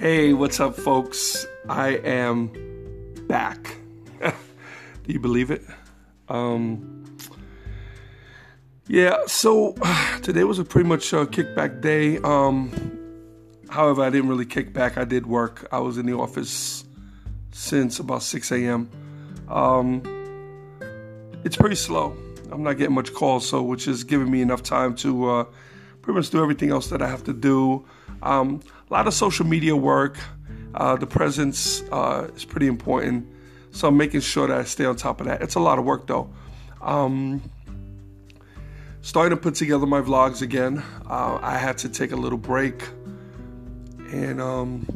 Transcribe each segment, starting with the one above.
Hey, what's up, folks? I am back. Do you believe it? Um, yeah, so today was a pretty much a kickback day. Um, however, I didn't really kick back. I did work. I was in the office since about 6 a.m. Um, it's pretty slow. I'm not getting much calls, so which is giving me enough time to uh, pretty much do everything else that I have to do. Um, a lot of social media work. Uh, the presence uh, is pretty important. So I'm making sure that I stay on top of that. It's a lot of work though. Um, starting to put together my vlogs again. Uh, I had to take a little break, and um,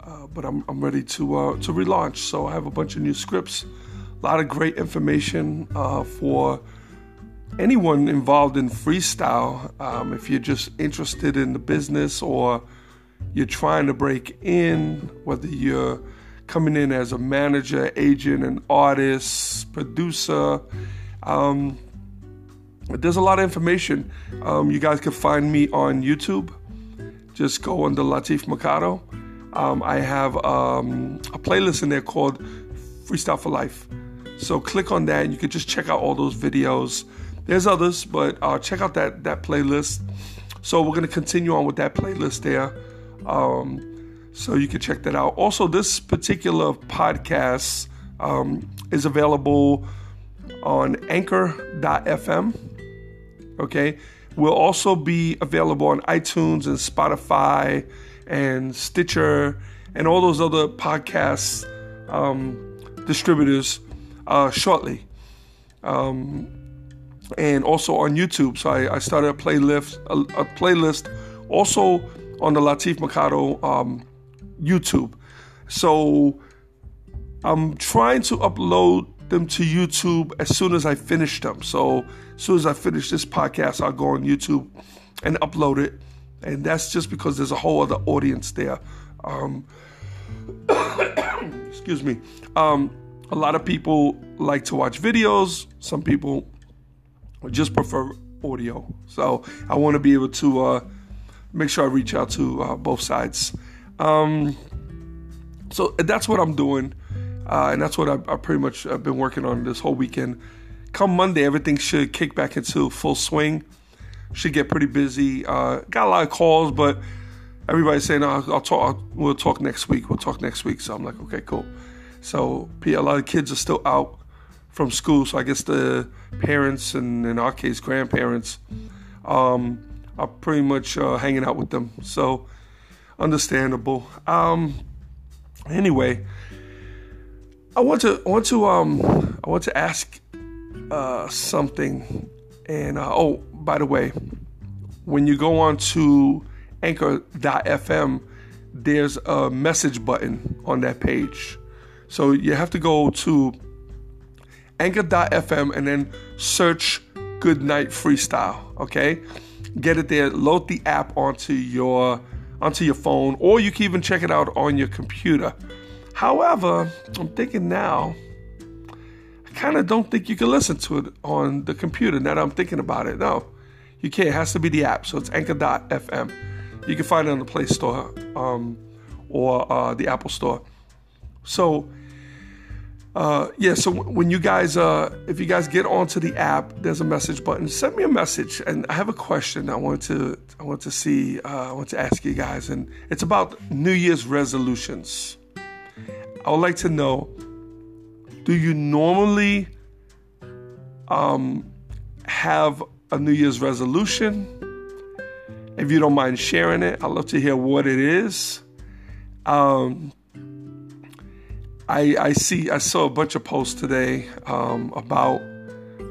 uh, but I'm, I'm ready to uh, to relaunch. So I have a bunch of new scripts, a lot of great information uh, for anyone involved in freestyle. Um, if you're just interested in the business or you're trying to break in, whether you're coming in as a manager, agent, an artist, producer. Um, there's a lot of information. Um, you guys can find me on YouTube. Just go under Latif Mercado. Um, I have um, a playlist in there called Freestyle for Life. So click on that and you can just check out all those videos. There's others, but uh, check out that, that playlist. So we're to continue on with that playlist there. Um, so you can check that out. Also, this particular podcast um, is available on anchor.fm. Okay. Will also be available on iTunes and Spotify and Stitcher and all those other podcast um, distributors uh, shortly. Um, and also on YouTube. So I, I started a playlist, a, a playlist also on the Latif Mercado um, YouTube. So I'm trying to upload them to YouTube as soon as I finish them. So as soon as I finish this podcast, I'll go on YouTube and upload it. And that's just because there's a whole other audience there. Um, excuse me. Um, a lot of people like to watch videos. Some people just prefer audio. So I want to be able to uh, make sure I reach out to uh, both sides. Um, so that's what I'm doing, uh, and that's what I, I pretty much have been working on this whole weekend. Come Monday, everything should kick back into full swing. Should get pretty busy. Uh, got a lot of calls, but everybody's saying, oh, "I'll talk. We'll talk next week. We'll talk next week." So I'm like, "Okay, cool." So a lot of kids are still out from school, so I guess the parents and in our case grandparents um, are pretty much uh, hanging out with them. So understandable. Um, anyway, I want to I want to um I want to ask uh, something. And uh, oh, by the way, when you go on to Anchor.fm, there's a message button on that page. So you have to go to Anchor.fm and then search Good Night Freestyle. Okay get it there, load the app onto your onto your phone, or you can even check it out on your computer. However, I'm thinking now, I kind of don't think you can listen to it on the computer. Now that I'm thinking about it, no, you can't. It has to be the app. So it's Anchor.fm. You can find it on the Play Store um, or uh, the Apple Store. So uh, yeah, so when you guys, uh, if you guys get onto the app, there's a message button. Send me a message, and I have a question. I want to, I want to see, uh, I want to ask you guys, and it's about New Year's resolutions. I would like to know: Do you normally um, have a New Year's resolution? If you don't mind sharing it, I'd love to hear what it is. Um, I, I see I saw a bunch of posts today um, about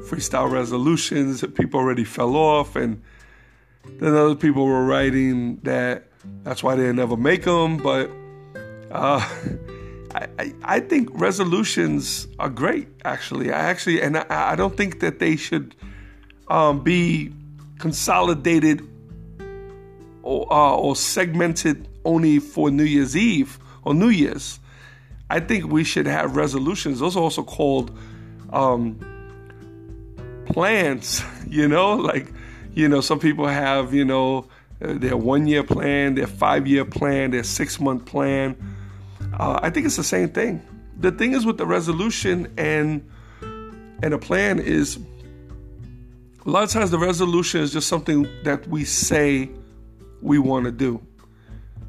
freestyle resolutions that people already fell off, and then other people were writing that that's why they never make them. But uh, I, I, think resolutions are great, actually. I actually, and I, I don't think that they should um, be consolidated or, uh, or segmented only for New Year's Eve or New Year's. I think we should have resolutions. Those are also called um, plans, you know, like, you know, some people have, you know, uh, their one year plan, their five year plan, their six month plan. Uh, I think it's the same thing. The thing is with the resolution and and a plan is a lot of times the resolution is just something that we say we want to do.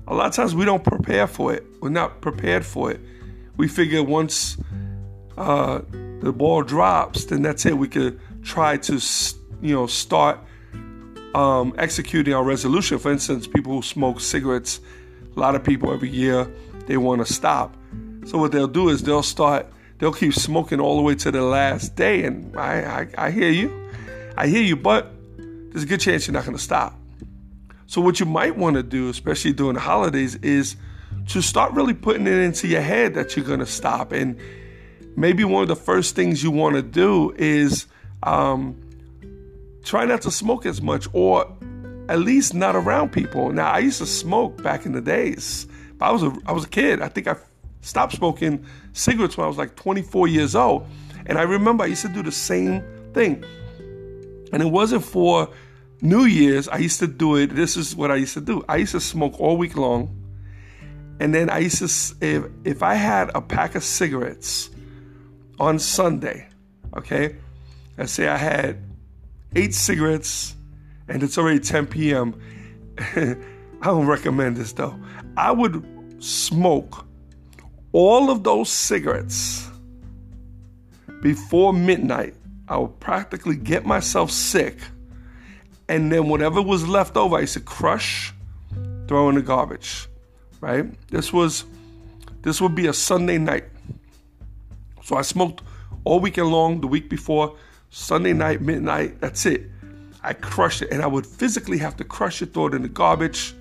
A lot of times we don't prepare for it. We're not prepared for it. We figure once uh, the ball drops, then that's it. We could try to, you know, start um, executing our resolution. For instance, people who smoke cigarettes, a lot of people every year they want to stop. So what they'll do is they'll start, they'll keep smoking all the way to the last day. And I, I, I hear you, I hear you, but there's a good chance you're not going to stop. So what you might want to do, especially during the holidays, is to start really putting it into your head that you're going to stop. And maybe one of the first things you want to do is um, try not to smoke as much or at least not around people. Now, I used to smoke back in the days. But I was a, I was a kid. I think I stopped smoking cigarettes when I was like 24 years old. And I remember I used to do the same thing. And it wasn't for New Year's. I used to do it. This is what I used to do. I used to smoke all week long. And then I used to, if, if I had a pack of cigarettes on Sunday, okay, let's say I had eight cigarettes and it's already 10 p.m. I don't recommend this though. I would smoke all of those cigarettes before midnight. I would practically get myself sick. And then whatever was left over, I used to crush, throw in the garbage. Right? This was this would be a Sunday night. So I smoked all weekend long, the week before, Sunday night, midnight, that's it. I crushed it, and I would physically have to crush it, throw it in the garbage,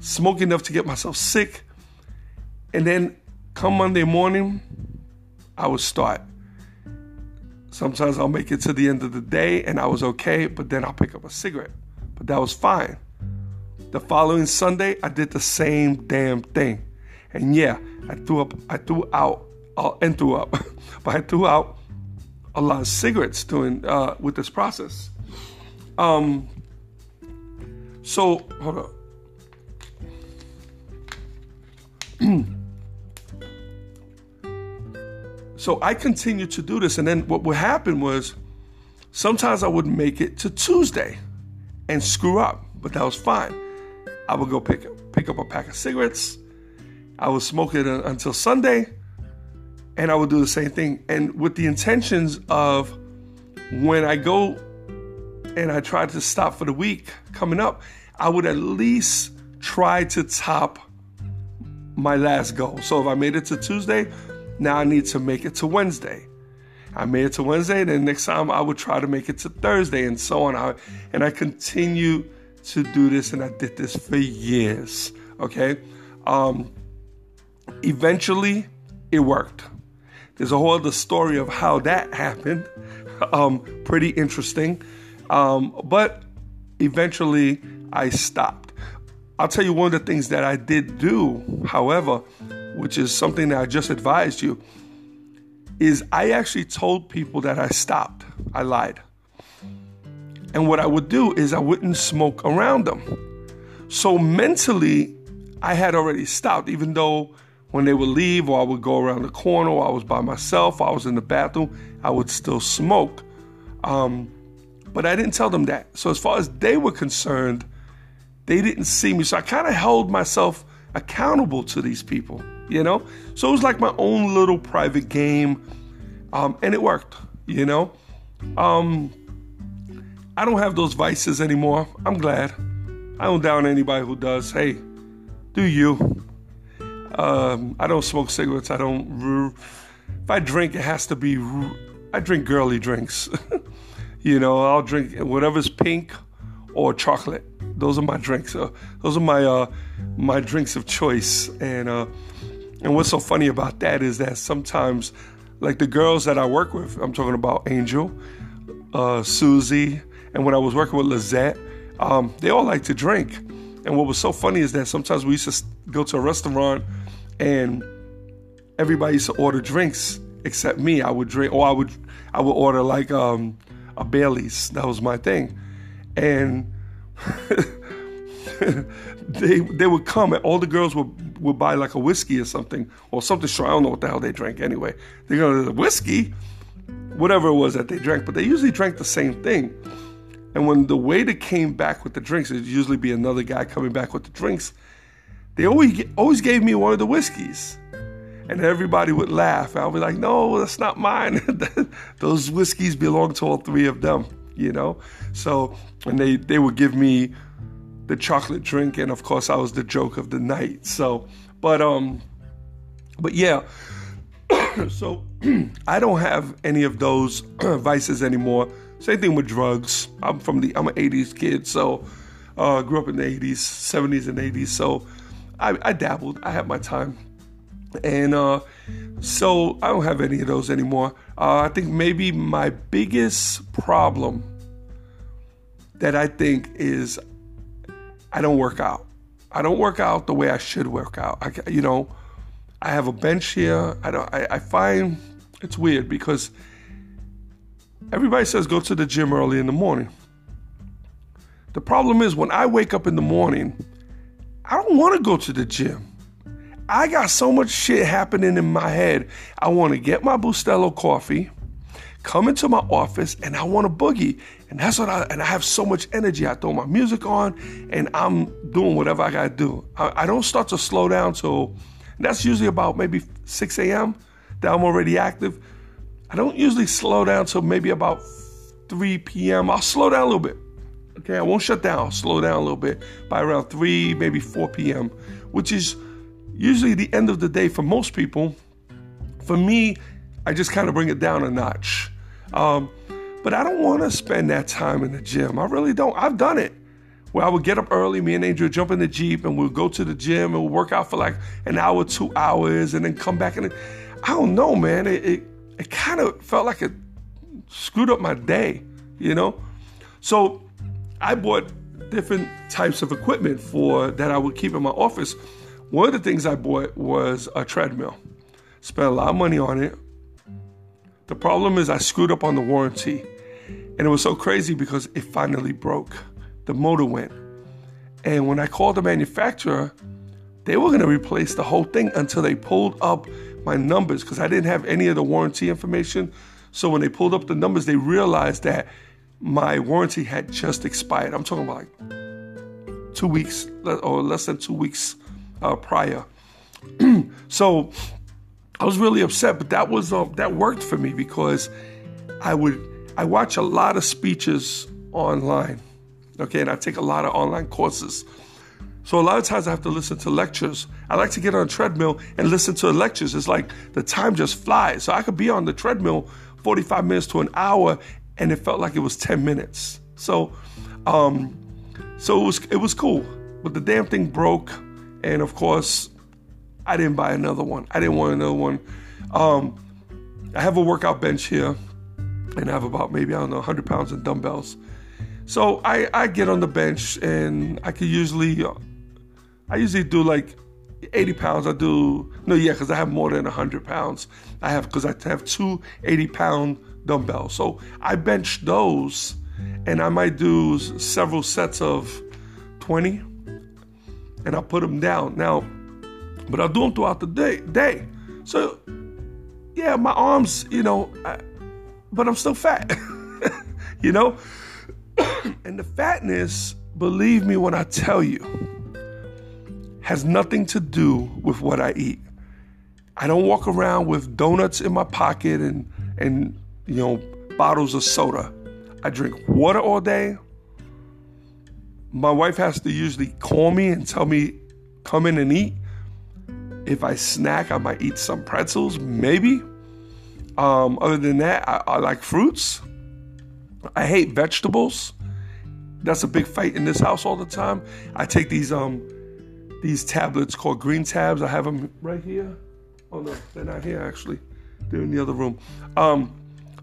smoke enough to get myself sick. And then come Monday morning, I would start. Sometimes I'll make it to the end of the day and I was okay, but then I'll pick up a cigarette. But that was fine. The following Sunday, I did the same damn thing. And yeah, I threw up, I threw out, uh, and threw up, but I threw out a lot of cigarettes doing uh, with this process. Um, so hold on. so I continued to do this, and then what would happen was sometimes I would make it to Tuesday and screw up, but that was fine. I would go pick pick up a pack of cigarettes. I would smoke it uh, until Sunday, and I would do the same thing, and with the intentions of when I go and I try to stop for the week coming up, I would at least try to top my last goal. So if I made it to Tuesday, now I need to make it to Wednesday. I made it to Wednesday, then next time I would try to make it to Thursday and so on. I, and I continue to do this, and I did this for years. Okay. Um, eventually, it worked. There's a whole other story of how that happened. Um, pretty interesting. Um, but eventually I stopped. I'll tell you one of the things that I did do, however, which is something that I just advised you, is I actually told people that I stopped. I lied. And what I would do is I wouldn't smoke around them. So mentally, I had already stopped, even though when they would leave or I would go around the corner or I was by myself, I was in the bathroom, I would still smoke. Um, but I didn't tell them that. So as far as they were concerned, they didn't see me. So I kind of held myself accountable to these people, you know? So it was like my own little private game. Um, and it worked, you know? Um, I don't have those vices anymore. I'm glad. I don't down anybody who does. Hey, do you? Um, I don't smoke cigarettes. I don't. If I drink, it has to be. I drink girly drinks. You know, I'll drink whatever's pink or chocolate. Those are my drinks. Uh, those are my uh, my drinks of choice. And uh, and what's so funny about that is that sometimes, like the girls that I work with, I'm talking about Angel, uh, Susie, and when I was working with Lizette, um, they all like to drink. And what was so funny is that sometimes we used to go to a restaurant and everybody used to order drinks except me. I would drink, or I would, I would order like um, a Bailey's. That was my thing, and they they would come and all the girls would would buy like a whiskey or something or something strong. I don't know what the hell they drank anyway. They go to the whiskey, whatever it was that they drank, but they usually drank the same thing. And when the waiter came back with the drinks, it'd usually be another guy coming back with the drinks. They always always gave me one of the whiskeys and everybody would laugh. I'd be like, no, that's not mine. Those whiskeys belong to all three of them, you know? So, and they, they would give me the chocolate drink, and of course, I was the joke of the night. So, but, um, but yeah. so, I don't have any of those vices anymore. Same thing with drugs. I'm from the, I'm an 80s kid, so, uh, grew up in the 80s, 70s, and 80s. So, I, I dabbled. I had my time and uh, so I don't have any of those anymore. Uh, I think maybe my biggest problem that I think is I don't work out. I don't work out the way I should work out. I, you know, I have a bench here. I don't. I, I find it's weird because everybody says go to the gym early in the morning. The problem is when I wake up in the morning, I don't want to go to the gym. I got so much shit happening in my head. I want to get my Bustelo coffee, come into my office, and I want to boogie. And that's what I, and I have so much energy. I throw my music on and I'm doing whatever I got to do. I, I, don't start to slow down till, that's usually about maybe 6 a.m. that I'm already active. I don't usually slow down till maybe about 3 p.m. I'll slow down a little bit. Okay, I won't shut down. I'll slow down a little bit by around 3, maybe 4 p.m., which is usually the end of the day for most people. For me, I just kind of bring it down a notch. Um, but I don't want to spend that time in the gym. I really don't. I've done it. Where I would get up early, me and Andrew would jump in the Jeep and we'll go to the gym and we'll work out for like an hour, two hours, and then come back and I don't know, man. It it, it kind of felt like it screwed up my day, you know? So I bought different types of equipment for that I would keep in my office one of the things I bought was a treadmill. Spent a lot of money on it. The problem is I screwed up on the warranty. And it was so crazy because it finally broke. The motor went. And when I called the manufacturer, they were going to replace the whole thing until they pulled up my numbers because I didn't have any of the warranty information. So when they pulled up the numbers, they realized that my warranty had just expired. I'm talking about like two weeks or less than two weeks uh, prior. so I was really upset, but that was uh, that worked for me because I would I watch a lot of speeches online, okay, and I take a lot of online courses. So a lot of times I have to listen to lectures. I like to get on a treadmill and listen to lectures. It's like the time just flies. So I could be on the treadmill 45 minutes to an hour, and it felt like it was 10 minutes. So, um, so it was it was cool, but the damn thing broke. And of course, I didn't buy another one. I didn't want another one. Um, I have a workout bench here, and I have about maybe, I don't know, 100 pounds of dumbbells. So I, I get on the bench, and I can usually, I usually do like 80 pounds. I do, no, yeah, because I have more than 100 pounds. I have, because I have two 80 pound dumbbells. So I bench those, and I might do several sets of 20 and I put them down. Now, but I do them throughout the day. Day. So, yeah, my arms, you know, I, but I'm still fat. you know, and the fatness, believe me when I tell you, has nothing to do with what I eat. I don't walk around with donuts in my pocket and and you know bottles of soda. I drink water all day my wife has to usually call me and tell me, come in and eat. If I snack, I might eat some pretzels, maybe. Um, other than that, I, I like fruits. I hate vegetables. That's a big fight in this house all the time. I take these um these tablets called green tabs. I have them right here. Oh no, they're not here actually. They're in the other room. Um,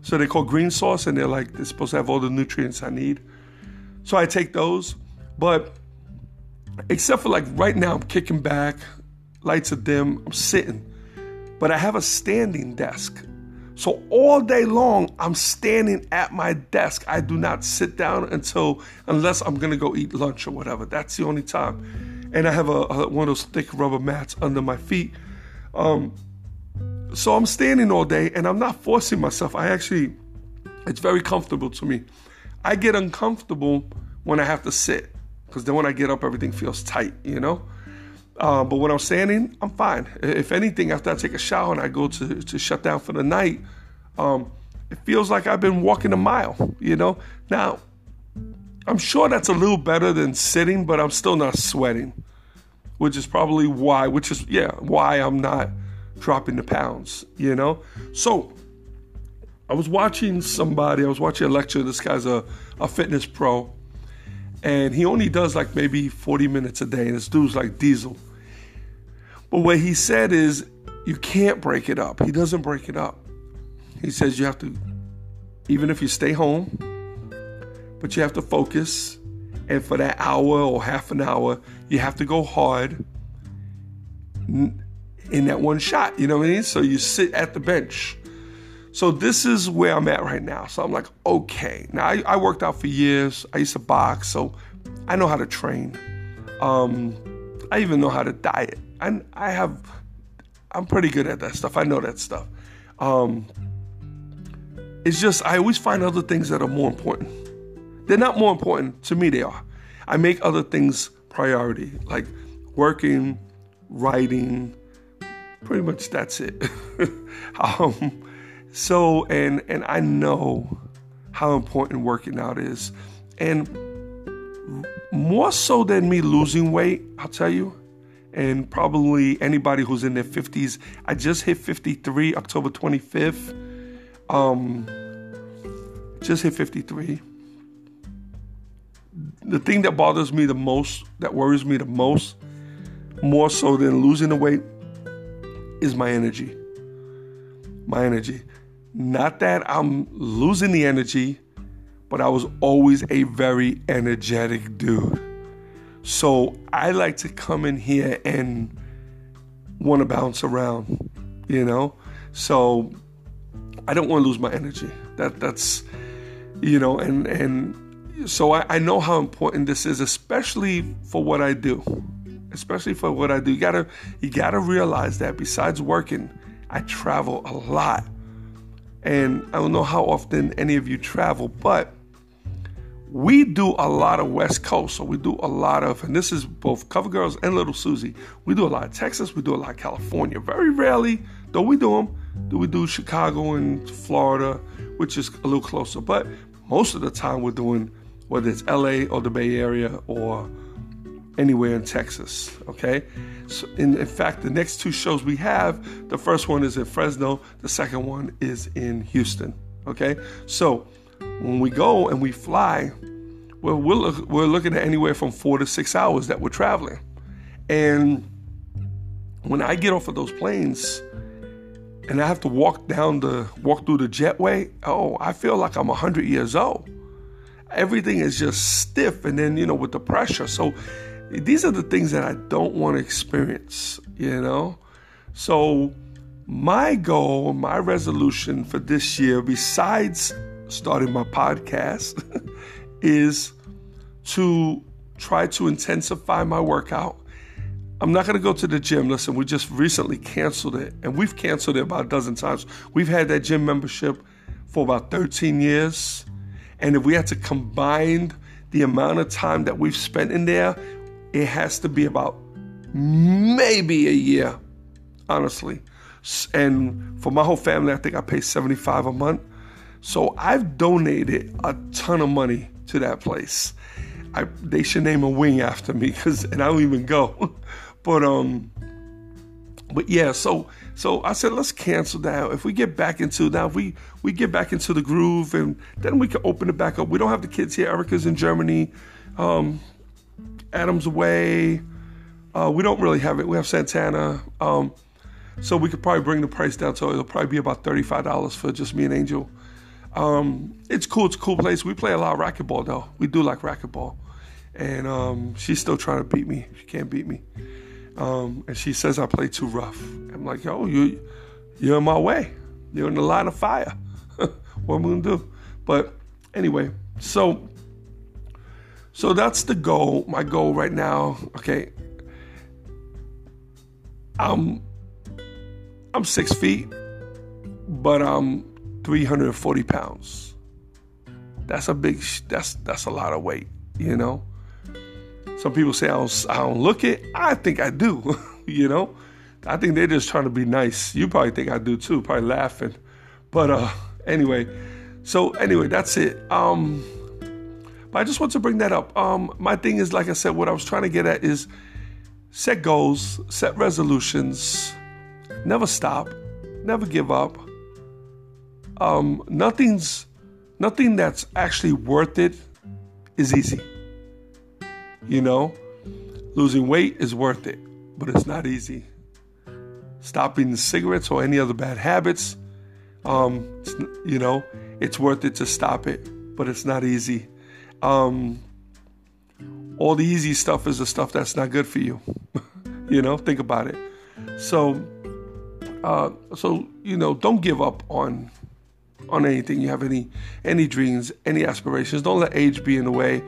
so they're called green sauce, and they're like they're supposed to have all the nutrients I need. So I take those, but except for like right now, I'm kicking back, lights are dim, I'm sitting, but I have a standing desk. So all day long, I'm standing at my desk. I do not sit down until, unless I'm gonna go eat lunch or whatever. That's the only time. And I have a, a one of those thick rubber mats under my feet. Um, so I'm standing all day and I'm not forcing myself. I actually, it's very comfortable to me. I get uncomfortable when I have to sit because then when I get up, everything feels tight, you know? Uh, but when I'm standing, I'm fine. If anything, after I take a shower and I go to, to shut down for the night, um, it feels like I've been walking a mile, you know? Now, I'm sure that's a little better than sitting, but I'm still not sweating, which is probably why, which is, yeah, why I'm not dropping the pounds, you know? So, I was watching somebody, I was watching a lecture. This guy's a, a fitness pro, and he only does like maybe 40 minutes a day, and this dude's like diesel. But what he said is, you can't break it up. He doesn't break it up. He says you have to, even if you stay home, but you have to focus. And for that hour or half an hour, you have to go hard in that one shot. You know what I mean? So you sit at the bench. So this is where I'm at right now. So I'm like, okay. Now I, I worked out for years. I used to box, so I know how to train. Um, I even know how to diet. I, I have, I'm pretty good at that stuff. I know that stuff. Um, it's just I always find other things that are more important. They're not more important to me. They are. I make other things priority, like working, writing. Pretty much that's it. um, so and and I know how important working out is, and more so than me losing weight. I'll tell you and probably anybody who's in their 50s. I just hit 53 October 25th. Um, just hit 53. The thing that bothers me the most, that worries me the most, more so than losing the weight, is my energy. My energy. Not that I'm losing the energy, but I was always a very energetic dude. So I like to come in here and want to bounce around, you know? So I don't want to lose my energy. That that's you know, and and so I, I know how important this is, especially for what I do. Especially for what I do. You gotta you gotta realize that besides working, I travel a lot. And I don't know how often any of you travel, but we do a lot of West Coast. So we do a lot of, and this is both Cover Girls and Little Susie. We do a lot of Texas. We do a lot of California. Very rarely, though we do them, do we do Chicago and Florida, which is a little closer. But most of the time, we're doing whether it's LA or the Bay Area or anywhere in Texas. Okay. So in, in fact, the next two shows we have, the first one is in Fresno. The second one is in Houston. Okay. So when we go and we fly, well, we're, look, we're looking at anywhere from four to six hours that we're traveling. And when I get off of those planes and I have to walk down the walk through the jetway, oh, I feel like I'm 100 years old. Everything is just stiff and then, you know, with the pressure. So these are the things that I don't want to experience, you know? So my goal, my resolution for this year, besides starting my podcast is to try to intensify my workout. I'm not going to go to the gym. Listen, we just recently canceled it, and we've canceled it about a dozen times. We've had that gym membership for about 13 years, and if we had to combine the amount of time that we've spent in there, it has to be about maybe a year, honestly. And for my whole family, I think I pay 75 a month. So I've donated a ton of money to that place. I, they should name a wing after me because, and I don't even go. but um, but yeah, so so I said let's cancel that. If we get back into now, if we we get back into the groove, and then we can open it back up. We don't have the kids here. Erica's in Germany. Um, Adam's away. Uh, we don't really have it. We have Santana. Um, so we could probably bring the price down. So it'll probably be about thirty-five dollars for just me and Angel. Um, it's cool. It's a cool place. We play a lot of racquetball though. We do like racquetball, and um, she's still trying to beat me. She can't beat me. Um, and she says I play too rough. I'm like, yo, you, you're in my way. You're in the line of fire. what am I gonna do? But anyway, so so that's the goal. My goal right now. Okay, I'm I'm six feet, but I'm 340 pounds. That's a big. That's that's a lot of weight. You know. Some people say I don't, I don't look it. I think I do. you know. I think they're just trying to be nice. You probably think I do too. Probably laughing. But uh, anyway. So anyway, that's it. Um, but I just want to bring that up. Um, my thing is, like I said, what I was trying to get at is set goals, set resolutions, never stop, never give up. Um, nothing's nothing that's actually worth it is easy. You know, losing weight is worth it, but it's not easy. Stopping the cigarettes or any other bad habits, um, you know, it's worth it to stop it, but it's not easy. Um, all the easy stuff is the stuff that's not good for you. you know, think about it. So, uh, so you know, don't give up on on anything. You have any any dreams, any aspirations. Don't let age be in the way.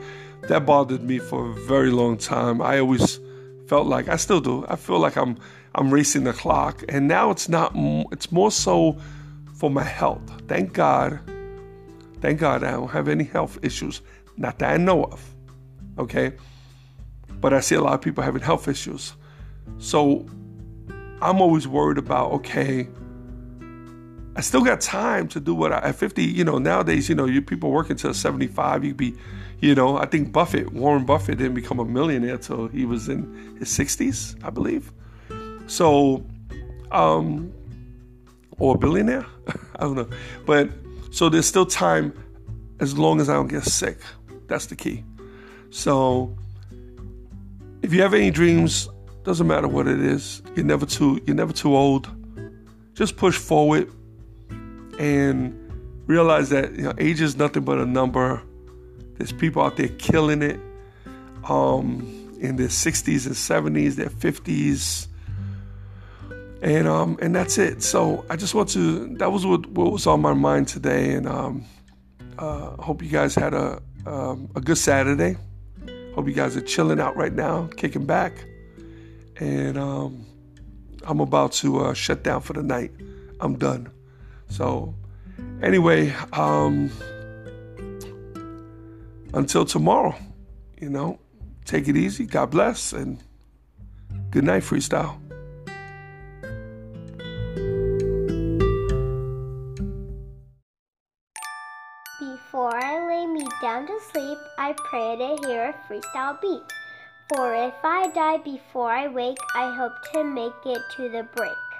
That bothered me for a very long time. I always felt like I still do. I feel like I'm I'm racing the clock, and now it's not. It's more so for my health. Thank God. Thank God I don't have any health issues. Not that I know of. Okay. But I see a lot of people having health issues. So I'm always worried about, okay, I still got time to do what I at 50, you know, nowadays, you know, you people working till 75, you be, you know, I think Buffett, Warren Buffett didn't become a millionaire till he was in his 60s, I believe. So, um, or a billionaire, I don't know. But so there's still time as long as I don't get sick. That's the key. So if you have any dreams, doesn't matter what it is, you're never too you're never too old. Just push forward and realize that you know age is nothing but a number. There's people out there killing it um, in their 60s and 70s, their 50s, and um, and that's it. So I just want to. That was what, what was on my mind today, and um, uh, hope you guys had a um, a good Saturday. Hope you guys are chilling out right now, kicking back. And um, I'm about to uh, shut down for the night. I'm done. So, anyway, um, until tomorrow, you know, take it easy. God bless. And good night, freestyle. Before I lay me down to sleep, I pray to hear a freestyle beat. For if I die before I wake, I hope to make it to the break.